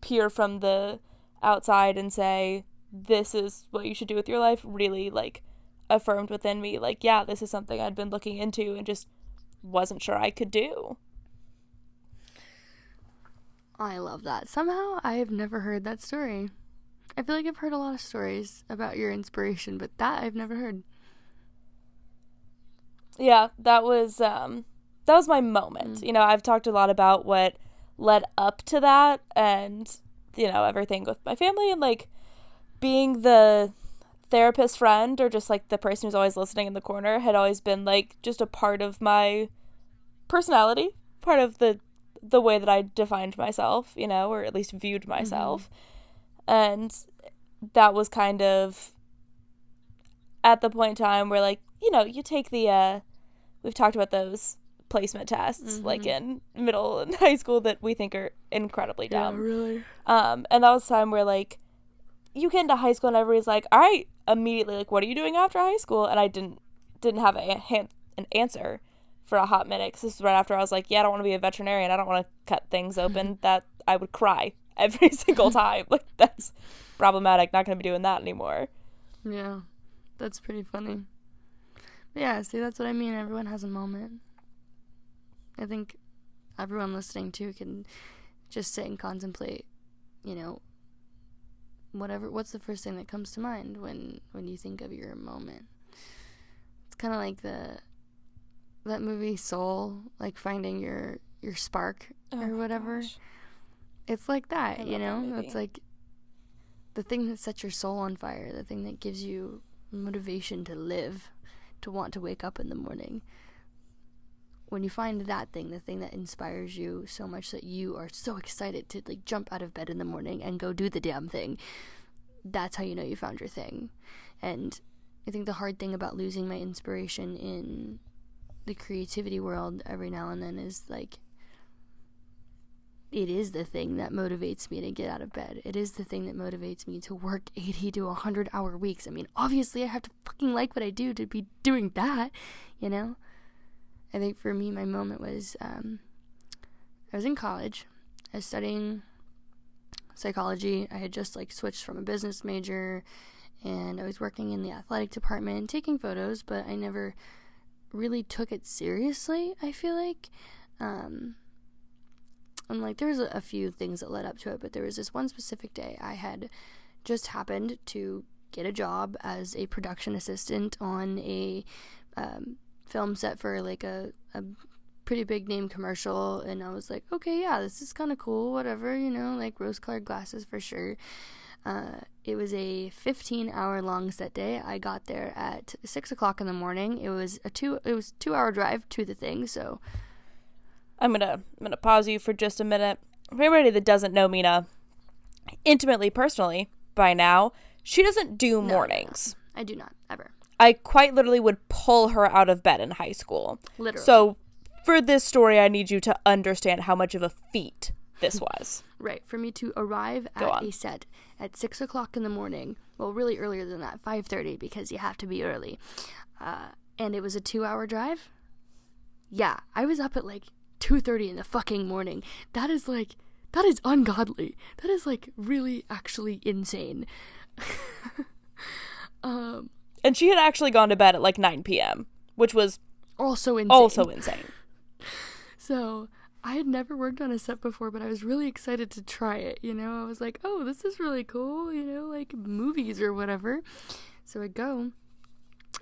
peer from the outside and say this is what you should do with your life really like affirmed within me like yeah this is something I'd been looking into and just wasn't sure I could do. I love that. Somehow I have never heard that story. I feel like I've heard a lot of stories about your inspiration, but that I've never heard yeah, that was um that was my moment. Mm. You know, I've talked a lot about what led up to that and you know, everything with my family and like being the therapist friend or just like the person who's always listening in the corner had always been like just a part of my personality, part of the the way that I defined myself, you know, or at least viewed mm-hmm. myself. Mm-hmm. And that was kind of at the point in time where like you know, you take the uh we've talked about those placement tests mm-hmm. like in middle and [laughs] high school that we think are incredibly dumb. Yeah, really. Um and that was time where like you get into high school and everybody's like, "All right, immediately like what are you doing after high school?" And I didn't didn't have a hand, an answer for a hot minute cuz this is right after I was like, "Yeah, I don't want to be a veterinarian. I don't want to cut things open." that I would cry [laughs] every single [laughs] time. like that's problematic. Not going to be doing that anymore. Yeah. That's pretty funny. Yeah, see, that's what I mean. Everyone has a moment. I think everyone listening too can just sit and contemplate, you know, whatever. What's the first thing that comes to mind when when you think of your moment? It's kind of like the that movie Soul, like finding your your spark oh or whatever. Gosh. It's like that, you know. That it's like the thing that sets your soul on fire, the thing that gives you motivation to live to want to wake up in the morning. When you find that thing, the thing that inspires you so much that you are so excited to like jump out of bed in the morning and go do the damn thing, that's how you know you found your thing. And I think the hard thing about losing my inspiration in the creativity world every now and then is like it is the thing that motivates me to get out of bed. It is the thing that motivates me to work [laughs] 80 to 100 hour weeks. I mean, obviously, I have to fucking like what I do to be doing that, you know? I think for me, my moment was um, I was in college. I was studying psychology. I had just like switched from a business major and I was working in the athletic department taking photos, but I never really took it seriously, I feel like. Um, and like there was a, few things that led up to it, but there was this one specific day I had just happened to get a job as a production assistant on a um, film set for like a, a pretty big name commercial. And I was like, okay, yeah, this is kind of cool, whatever, you know, like rose colored glasses for sure. Uh, it was a 15 hour long set day. I got there at six o'clock in the morning. It was a two it was two hour drive to the thing. So I'm gonna I'm gonna pause you for just a minute. For anybody that doesn't know Mina intimately, personally, by now, she doesn't do no, mornings. No, I do not ever. I quite literally would pull her out of bed in high school. Literally. So for this story, I need you to understand how much of a feat this was. [laughs] right. For me to arrive at a set at six o'clock in the morning. Well, really earlier than that, five thirty, because you have to be early. Uh, and it was a two-hour drive. Yeah, I was up at like two thirty in the fucking morning. That is like that is ungodly. That is like really actually insane. [laughs] um, And she had actually gone to bed at like 9 p.m., which was also insane. also insane. [laughs] So I had never worked on a set before, but I was really excited to try it. You know, I was like, oh, this is really cool, you know, like movies or whatever. So I go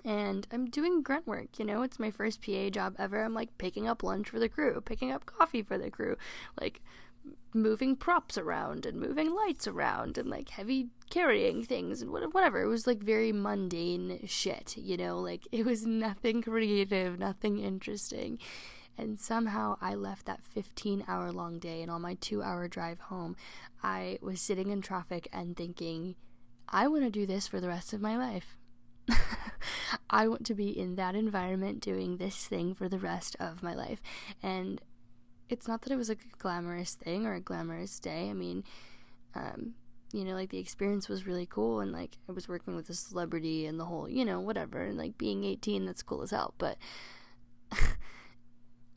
and I'm doing grunt work, you know, it's my first PA job ever. I'm like picking up lunch for the crew, picking up coffee for the crew, like moving props around and moving lights around and like heavy carrying things and whatever. It was like very mundane shit, you know, like it was nothing creative, nothing interesting. And somehow I left that 15 hour long day, and on my two hour drive home, I was sitting in traffic and thinking, I want to do this for the rest of my life. [laughs] I want to be in that environment doing this thing for the rest of my life. And it's not that it was a glamorous thing or a glamorous day. I mean, um, you know, like the experience was really cool, and like I was working with a celebrity and the whole, you know, whatever. And like being 18, that's cool as hell. But [laughs]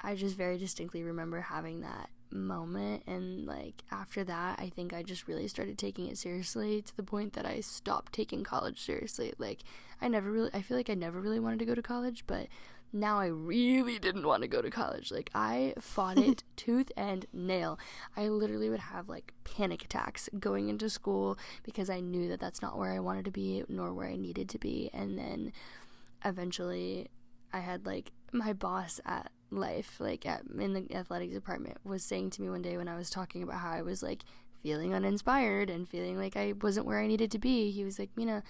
I just very distinctly remember having that moment and like after that I think I just really started taking it seriously to the point that I stopped taking college seriously. Like I never really I feel like I never really wanted to go to college, but now I really didn't want to go to college. Like I fought [laughs] it tooth and nail. I literally would have like panic attacks going into school because I knew that that's not where I wanted to be nor where I needed to be and then eventually I had like my boss at life, like at, in the athletics department, was saying to me one day when I was talking about how I was like feeling uninspired and feeling like I wasn't where I needed to be. He was like, Mina,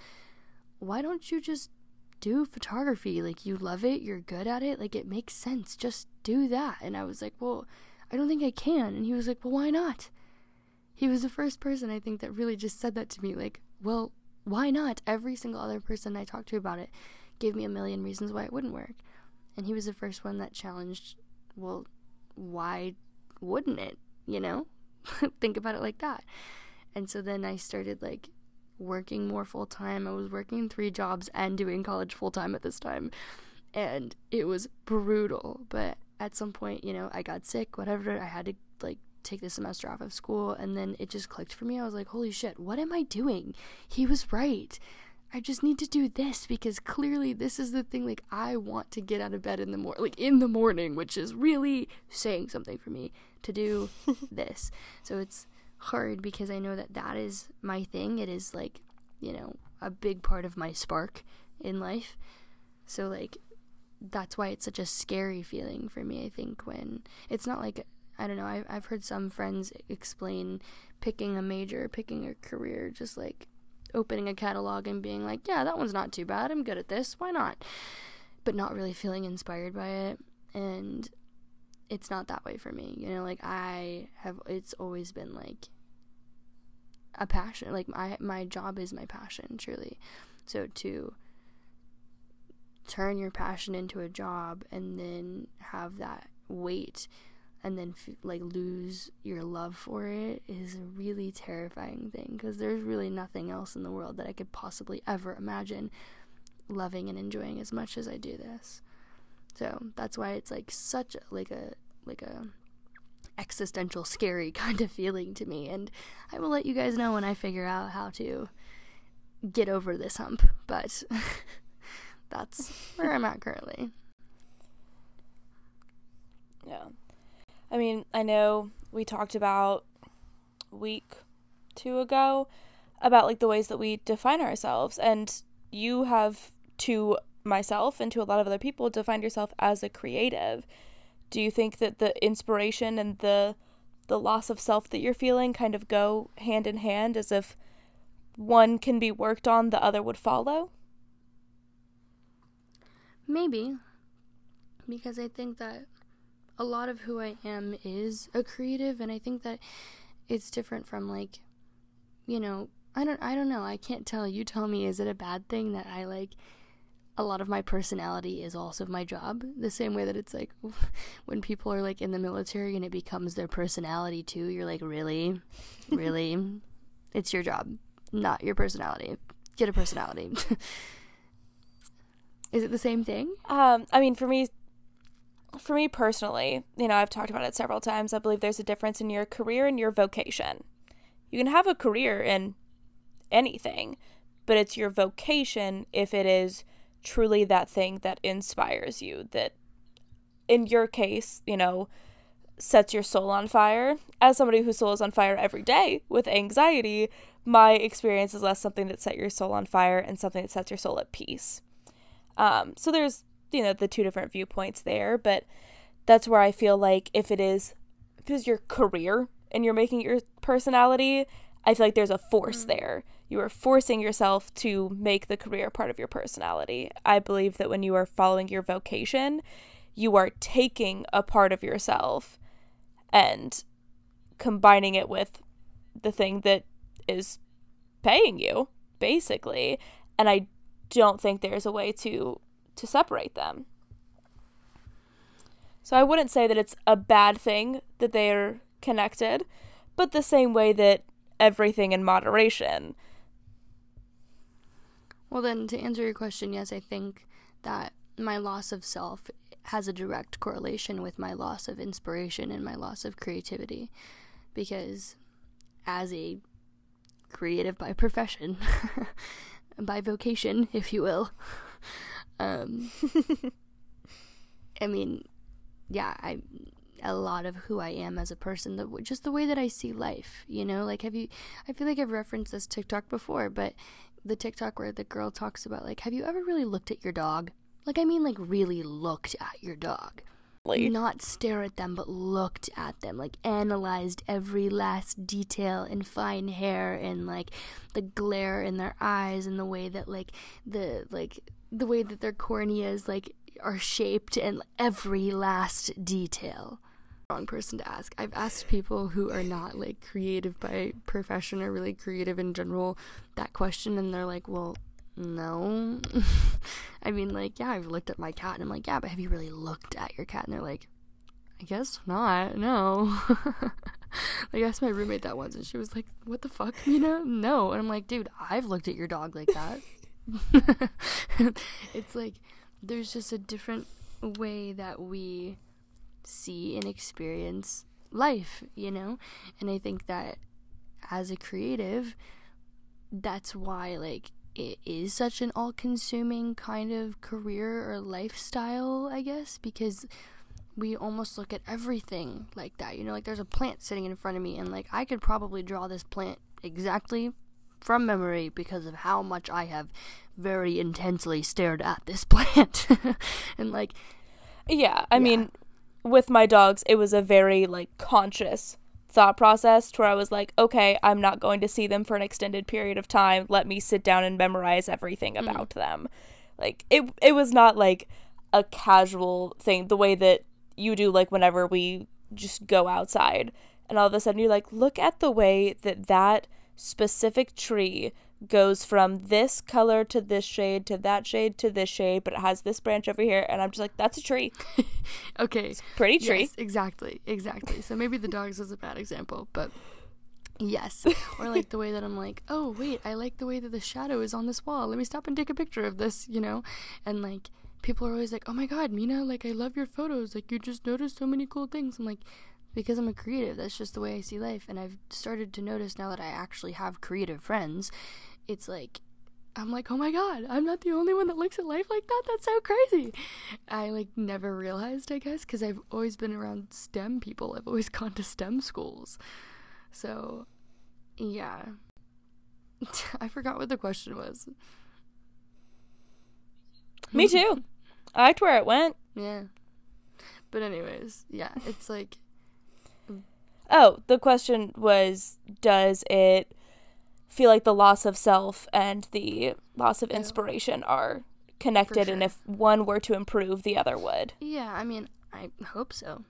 why don't you just do photography? Like, you love it, you're good at it, like, it makes sense. Just do that. And I was like, well, I don't think I can. And he was like, well, why not? He was the first person I think that really just said that to me. Like, well, why not? Every single other person I talked to about it gave me a million reasons why it wouldn't work. And he was the first one that challenged, well, why wouldn't it? You know? [laughs] Think about it like that. And so then I started like working more full time. I was working three jobs and doing college full time at this time. And it was brutal. But at some point, you know, I got sick, whatever. I had to like take the semester off of school. And then it just clicked for me. I was like, holy shit, what am I doing? He was right. I just need to do this because clearly this is the thing like I want to get out of bed in the morning like in the morning which is really saying something for me to do [laughs] this. So it's hard because I know that that is my thing. It is like, you know, a big part of my spark in life. So like that's why it's such a scary feeling for me I think when it's not like I don't know, I've I've heard some friends explain picking a major, picking a career just like opening a catalog and being like, yeah, that one's not too bad. I'm good at this. Why not? But not really feeling inspired by it. And it's not that way for me. You know, like I have it's always been like a passion. Like my my job is my passion, truly. So to turn your passion into a job and then have that weight and then f- like lose your love for it is a really terrifying thing because there's really nothing else in the world that I could possibly ever imagine loving and enjoying as much as I do this. So that's why it's like such like a like a existential scary [laughs] kind of feeling to me and I will let you guys know when I figure out how to get over this hump, but [laughs] that's where I'm at currently. Yeah. I mean, I know we talked about week, two ago, about like the ways that we define ourselves and you have to myself and to a lot of other people defined yourself as a creative. Do you think that the inspiration and the the loss of self that you're feeling kind of go hand in hand as if one can be worked on, the other would follow? Maybe. Because I think that a lot of who I am is a creative and I think that it's different from like you know, I don't I don't know. I can't tell. You tell me is it a bad thing that I like a lot of my personality is also my job. The same way that it's like [laughs] when people are like in the military and it becomes their personality too. You're like, really, really, [laughs] it's your job, not your personality. Get a personality. [laughs] is it the same thing? Um, I mean, for me, for me personally, you know, I've talked about it several times. I believe there's a difference in your career and your vocation. You can have a career in anything, but it's your vocation if it is truly that thing that inspires you, that in your case, you know, sets your soul on fire. As somebody whose soul is on fire every day with anxiety, my experience is less something that set your soul on fire and something that sets your soul at peace. Um, so there's, you know, the two different viewpoints there, but that's where I feel like if it is if it is your career and you're making your personality, I feel like there's a force mm. there you are forcing yourself to make the career part of your personality. I believe that when you are following your vocation, you are taking a part of yourself and combining it with the thing that is paying you, basically. And I don't think there's a way to to separate them. So I wouldn't say that it's a bad thing that they are connected, but the same way that everything in moderation well, then, to answer your question, yes, I think that my loss of self has a direct correlation with my loss of inspiration and my loss of creativity. Because as a creative by profession, [laughs] by vocation, if you will, um, I mean, yeah, I a lot of who I am as a person, the, just the way that I see life, you know? Like, have you, I feel like I've referenced this TikTok before, but the TikTok where the girl talks about like, have you ever really looked at your dog? Like, I mean, like really looked at your dog. Like, not stare at them, but looked at them, like analyzed every last detail and fine hair and like the glare in their eyes and the way that like the like the way that their corneas like are shaped and every last detail wrong person to ask. I've asked people who are not like creative by profession or really creative in general that question, and they're like, well, no. [laughs] I mean, like, yeah, I've looked at my cat, and I'm like, yeah, but have you really looked at your cat? And they're like, I guess not, no. [laughs] like, I asked my roommate that once, and she was like, what the fuck, Mina? No. And I'm like, dude, I've looked at your dog like that. [laughs] it's like, there's just a different way that we see and experience life, you know? And I think that as a creative, that's why, like, it is such an all consuming kind of career or lifestyle, I guess, because we almost look at everything like that. You know, like there's a plant sitting in front of me, and like I could probably draw this plant exactly from memory because of how much I have very intensely stared at this [laughs] plant. and like, yeah, I yeah. mean, with my dogs, it was a very like conscious thought process where I was like, okay, I'm not going to see them for an extended period of time. Let me sit down and memorize everything mm. about mm. them. Like it it was not like a casual thing the way that you do like whenever we just go outside and all of a sudden you're like, look at the way that that specific tree goes from this color to this shade to that shade to this shade, but it has this branch over here, and I'm just like, that's a tree. [laughs] okay, it's pretty tree. Yes, exactly, exactly. So maybe the dogs is a bad example, but yes, or like the way that I'm like, oh wait, I like the way that the shadow is on this wall. Let me stop and take a picture of this, you know, and like people are always like, oh my god, Mina, like I love your photos. Like you just notice so many cool things. I'm like. Because I'm a creative, that's just the way I see life. And I've started to notice now that I actually have creative friends it's like I'm like, oh my god, I'm not the only one that looks at life like that. That's so crazy. I like never realized, I guess, because I've always been around STEM people. I've always [laughs] gone to STEM schools. So, yeah. [laughs] I forgot what the question was. Me too. I liked where it went. [laughs] Yeah. But anyways, yeah, it's like Oh, the question was does it feel like the loss of self and the loss of inspiration are connected sure. and if one were to improve the other would? Yeah, I mean, I hope so.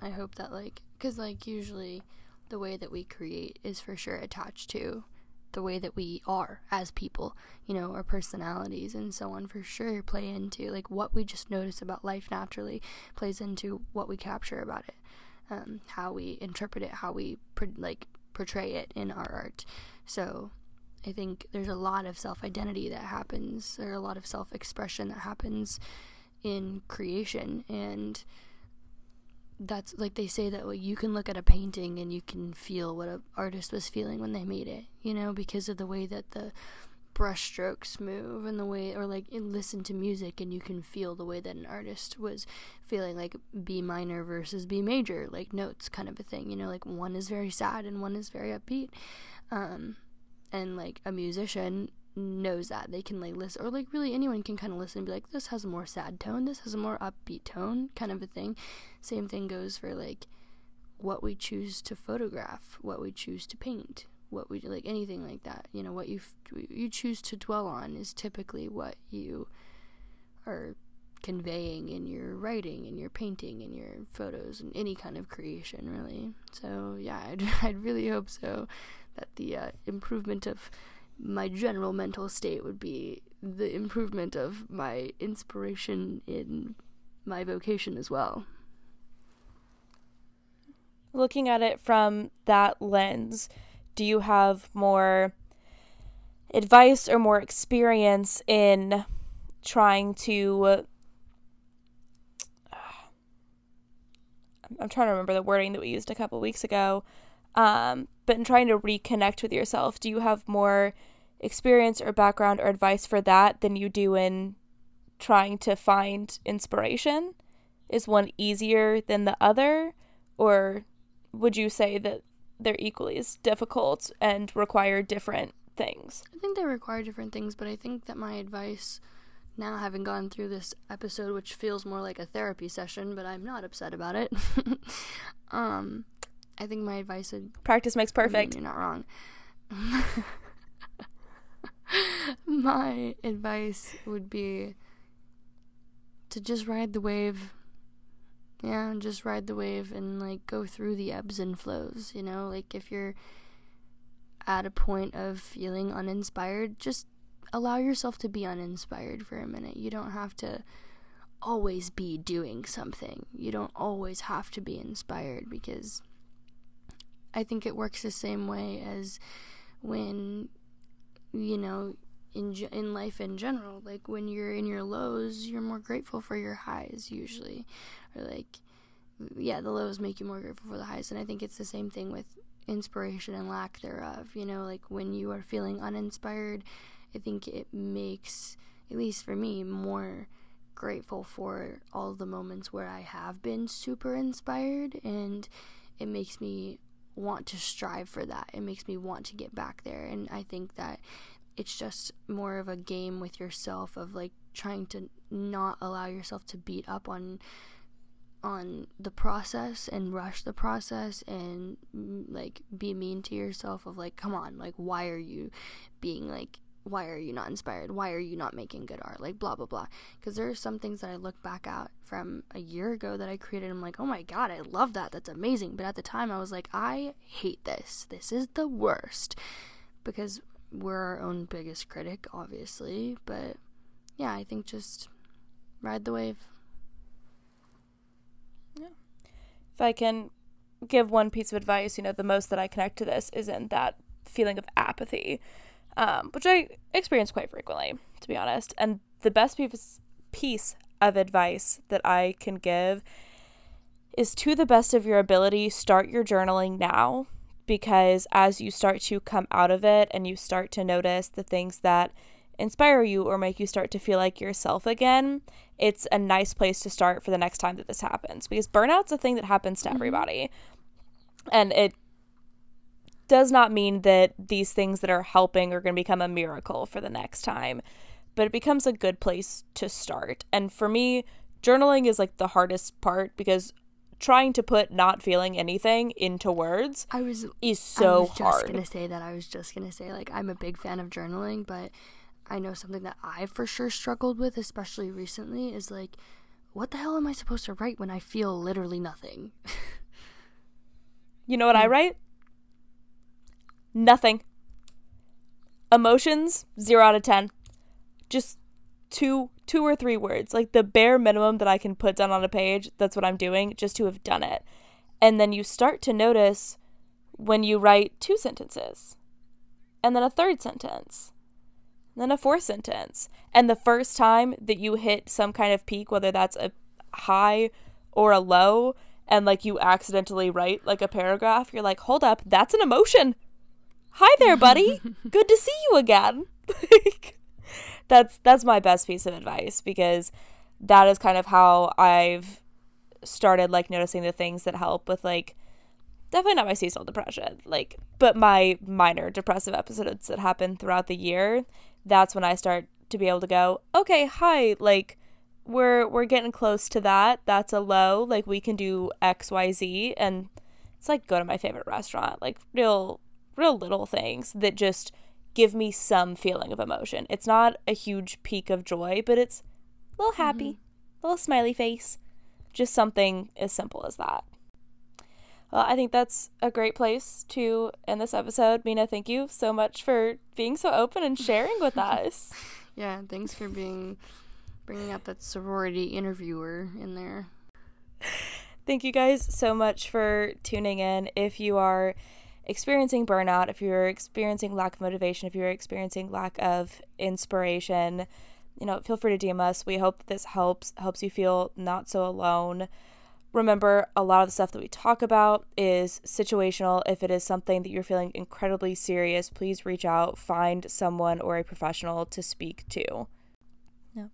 I hope that like cuz like usually the way that we create is for sure attached to the way that we are as people, you know, our personalities and so on for sure play into like what we just notice about life naturally plays into what we capture about it um, how we interpret it, how we like portray it in our art. So I think there's a lot of self identity that happens, or a lot of self expression that happens in creation, and that's like they say that you can look at a painting and you can feel what an artist was feeling when they made it, you know, because of the way that the brushstrokes move and the way or like listen to music and you can feel the way that an artist was feeling like B minor versus B major like notes kind of a thing you know like one is very sad and one is very upbeat. Um and like a musician knows that. They can like listen or like really anyone can kind of listen and be like this has a more sad tone. This has a more upbeat tone kind of a thing. Same thing goes for like what we choose to photograph what we choose to paint what we like anything like that you know what you you choose to dwell on is typically what you are conveying in your writing in your painting in your photos and any kind of creation really. So yeah [laughs] i'd, I'd really hope so that the uh, improvement of my general mental state would be the improvement of my inspiration in my vocation as well. Looking at it from that lens do you have more advice or more experience in trying to [sighs] I'm trying to remember the wording that we used a couple weeks ago. Um, but in trying to reconnect with yourself, do you have more experience or background or advice for that than you do in trying to find inspiration? Is one easier than the other? Or would you say that they're equally as difficult and require different things. I think they require different things, but I think that my advice now having gone through this episode which feels more like a therapy session, but I'm not upset about it. [laughs] um I think my advice would practice makes perfect. I mean, you're not wrong. [laughs] my advice would be to just ride the wave yeah, and just ride the wave and like go through the ebbs and flows, you know? Like if you're at a point of feeling uninspired, just allow yourself to be uninspired for a minute. You don't have to always be doing something. You don't always have to be inspired because I think it works the same way as when you know in in life in general like when you're in your lows you're more grateful for your highs usually or like yeah the lows make you more grateful for the highs. And i think it's the same thing with inspiration and lack thereof you know like when you are feeling uninspired i think it makes at least for me more grateful for all the moments where i have been super inspired. And it makes me want to strive for that. It makes me want to get back there. And i think that it's just more of a game with yourself of like trying to not allow yourself to beat up on on the process and rush the process and mm, like be mean to yourself of like come on like why are you being like why are you not inspired? Why are you not making good art? Like blah blah blah. Because there are some things that i look back at from a year ago that i created i'm like oh my god i love that. That's amazing. But at the time i was like i hate this. This is the worst. Because we're our own biggest critic obviously. But yeah i think just ride the wave if I can give one piece of advice, you know, the most that I connect to this is in that feeling of apathy, um, which I experience quite frequently, to be honest. And the best piece piece of advice that I can give is to the best of your ability, start your journaling now because as you start to come out of it and you start to notice the things that inspire you or make you start to feel like yourself again, it's a nice place to start for the next time that this happens because burnout's a thing that happens to mm-hmm. everybody. And it does not mean that these things that are helping are going to become a miracle for the next time, but it becomes a good place to start. And for me, journaling is like the hardest part because trying to put not feeling anything into words I was is so I was just hard. gonna say that. I was just gonna say like I'm a big fan of journaling, but I know something that I for sure struggled with, especially recently, is like, what the hell am I supposed to write when I feel literally nothing? You know what I hmm. write? Nothing. Emotions, zero out of ten. Just two two or three words. Like the bare minimum that I can put down on a page, that's what I'm doing, just to have done it. And then you start to notice when you write two sentences. And then a third sentence. Then a fourth sentence. And the first time that you hit some kind of peak, whether that's a high or a low, and like you accidentally write like a paragraph, you're like, hold up, that's an emotion. Hi there, buddy. [laughs] Good to see you again. [laughs] Like, that's that's my best piece of advice because that is kind of how I've started like noticing the things that help with like definitely not my seasonal depression, like but my minor depressive episodes that happen throughout the year. That's when I start to be able to go, okay, hi, like we're we're getting close to that. That's a low. Like we can do X, Y, Z, and it's like go to my favorite restaurant. Like real, real little things that just give me some feeling of emotion. It's not a huge peak of joy, but it's a little happy, a little smiley face. Just something as simple as that. Well, I think that's a great place to end this episode. Mina, thank you so much for being so open and sharing with [laughs] us. yeah, thanks for being bringing out that sorority interviewer in there. Thank you guys so much for tuning in. If you are experiencing burnout, if you're experiencing lack of motivation, if you're experiencing lack of inspiration, you know, feel free to DM us. We hope that this helps helps you feel not so alone. Remember, a lot of the stuff that we talk about is situational. If it is something that you're feeling incredibly serious, please reach out, find someone or a professional to speak to. Yeah.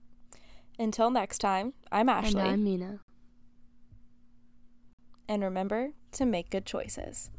Until next time, I'm Ashley. And I'm Mina. and remember to make good choices.